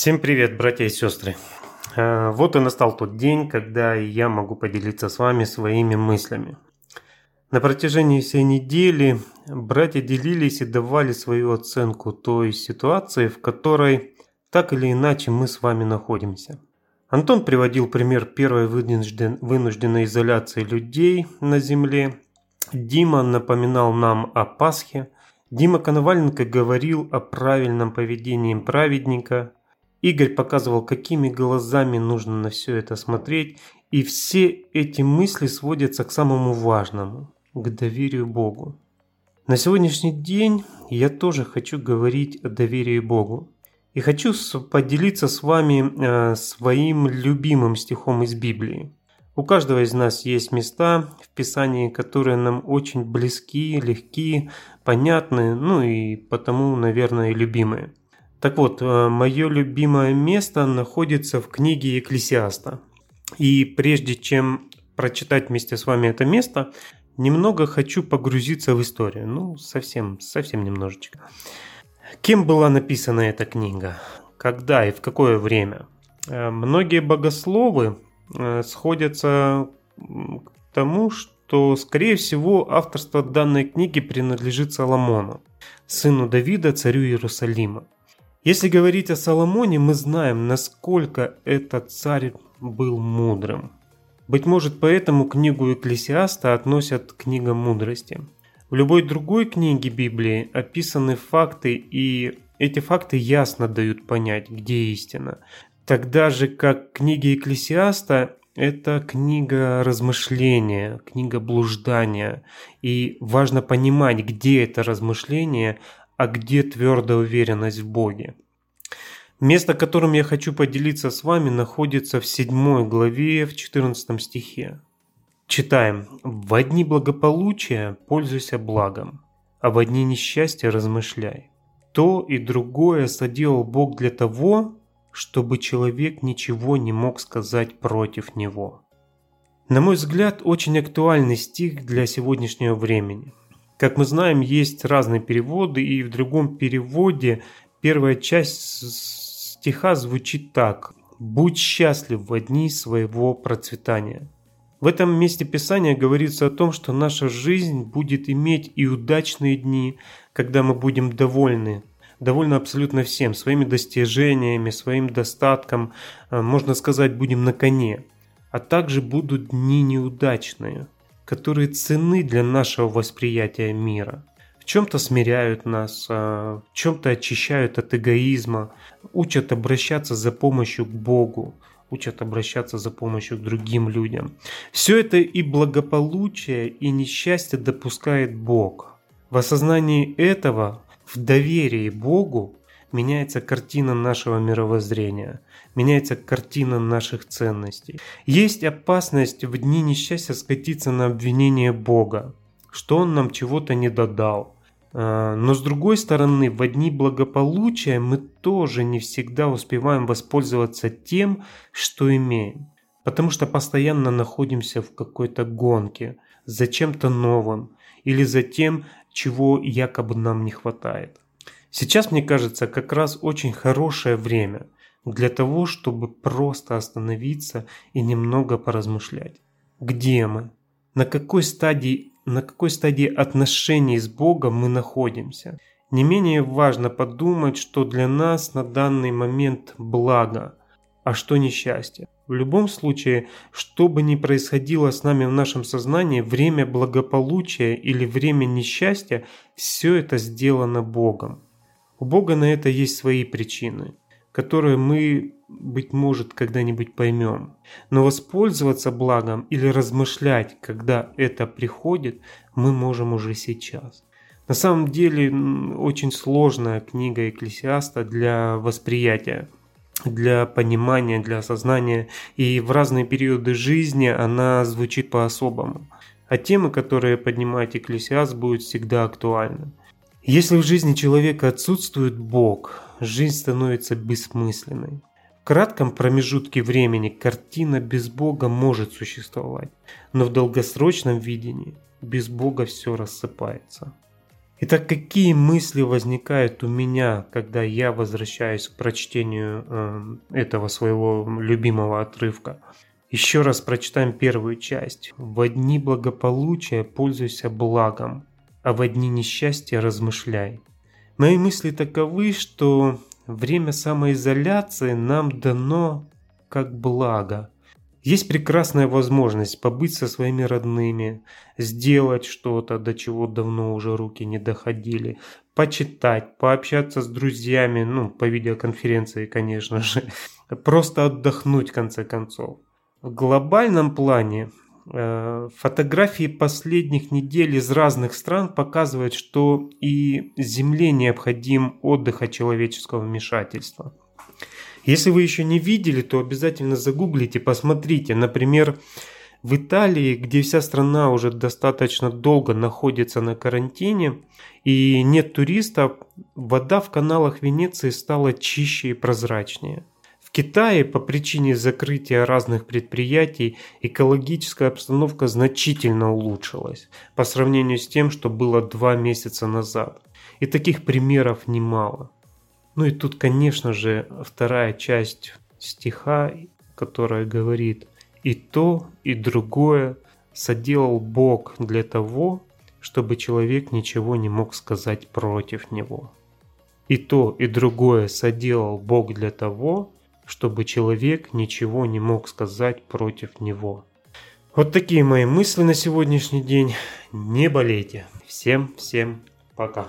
Всем привет, братья и сестры. А, вот и настал тот день, когда я могу поделиться с вами своими мыслями. На протяжении всей недели братья делились и давали свою оценку той ситуации, в которой так или иначе мы с вами находимся. Антон приводил пример первой вынужденной изоляции людей на Земле. Дима напоминал нам о Пасхе. Дима Коноваленко говорил о правильном поведении праведника. Игорь показывал, какими глазами нужно на все это смотреть. И все эти мысли сводятся к самому важному – к доверию Богу. На сегодняшний день я тоже хочу говорить о доверии Богу. И хочу поделиться с вами э, своим любимым стихом из Библии. У каждого из нас есть места в Писании, которые нам очень близки, легки, понятны, ну и потому, наверное, любимые. Так вот, э, мое любимое место находится в книге Екклесиаста. И прежде чем прочитать вместе с вами это место, немного хочу погрузиться в историю. Ну, совсем, совсем немножечко. Кем была написана эта книга? Когда и в какое время? Э, многие богословы э, сходятся к тому, что, скорее всего, авторство данной книги принадлежит Соломону, сыну Давида, царю Иерусалима. Если говорить о Соломоне, мы знаем, насколько этот царь был мудрым. Быть может, поэтому книгу Экклесиаста относят к книгам мудрости – в любой другой книге Библии описаны факты, и эти факты ясно дают понять, где истина. Тогда же, как книга Екклесиаста, это книга размышления, книга блуждания. И важно понимать, где это размышление, а где твердая уверенность в Боге. Место, которым я хочу поделиться с вами, находится в 7 главе, в 14 стихе. Читаем. «В одни благополучия пользуйся благом, а в одни несчастья размышляй. То и другое соделал Бог для того, чтобы человек ничего не мог сказать против него». На мой взгляд, очень актуальный стих для сегодняшнего времени. Как мы знаем, есть разные переводы, и в другом переводе первая часть стиха звучит так «Будь счастлив в дни своего процветания». В этом месте Писания говорится о том, что наша жизнь будет иметь и удачные дни, когда мы будем довольны, довольны абсолютно всем, своими достижениями, своим достатком, э, можно сказать, будем на коне. А также будут дни неудачные, которые цены для нашего восприятия мира. В чем-то смиряют нас, э, в чем-то очищают от эгоизма, учат обращаться за помощью к Богу, учат обращаться за помощью к другим людям. Все это и благополучие, и несчастье допускает Бог. В осознании этого, в доверии Богу, меняется картина нашего мировоззрения, меняется картина наших ценностей. Есть опасность в дни несчастья скатиться на обвинение Бога, что Он нам чего-то не додал, а, но с другой стороны, в одни благополучия мы тоже не всегда успеваем воспользоваться тем, что имеем. Потому что постоянно находимся в какой-то гонке за чем-то новым или за тем, чего якобы нам не хватает. Сейчас, мне кажется, как раз очень хорошее время для того, чтобы просто остановиться и немного поразмышлять. Где мы? На какой стадии на какой стадии отношений с Богом мы находимся. Не менее важно подумать, что для нас на данный момент благо, а что несчастье. В любом случае, что бы ни происходило с нами в нашем сознании, время благополучия или время несчастья, все это сделано Богом. У Бога на это есть свои причины, которые мы быть может, когда-нибудь поймем. Но воспользоваться благом или размышлять, когда это приходит, мы можем уже сейчас. На самом деле очень сложная книга Экклесиаста для восприятия, для понимания, для осознания. И в разные периоды жизни она звучит по-особому. А темы, которые поднимает Экклесиаст, будут всегда актуальны. Если в жизни человека отсутствует Бог, жизнь становится бессмысленной кратком промежутке времени картина без Бога может существовать, но в долгосрочном видении без Бога все рассыпается. Итак, какие мысли возникают у меня, когда я возвращаюсь к прочтению э, этого своего любимого отрывка? Еще раз прочитаем первую часть. «В дни благополучия пользуйся благом, а в дни несчастья размышляй». Мои мысли таковы, что время самоизоляции нам дано как благо – есть прекрасная возможность побыть со своими родными, сделать что-то, до чего давно уже руки не доходили, почитать, пообщаться с друзьями, ну, по видеоконференции, конечно же, просто отдохнуть в конце концов. В глобальном плане фотографии последних недель из разных стран показывают, что и Земле необходим отдых от человеческого вмешательства – если вы еще не видели, то обязательно загуглите, посмотрите. Например, в Италии, где вся страна уже достаточно долго находится на карантине и нет туристов, вода в каналах Венеции стала чище и прозрачнее. Китае по причине закрытия разных предприятий экологическая обстановка значительно улучшилась по сравнению с тем, что было два месяца назад. И таких примеров немало. Ну и тут, конечно же, вторая часть стиха, которая говорит «И то, и другое соделал Бог для того, чтобы человек ничего не мог сказать против него». И то, и другое соделал Бог для того, чтобы человек ничего не мог сказать против него. Вот такие мои мысли на сегодняшний день. Не болейте. Всем-всем пока.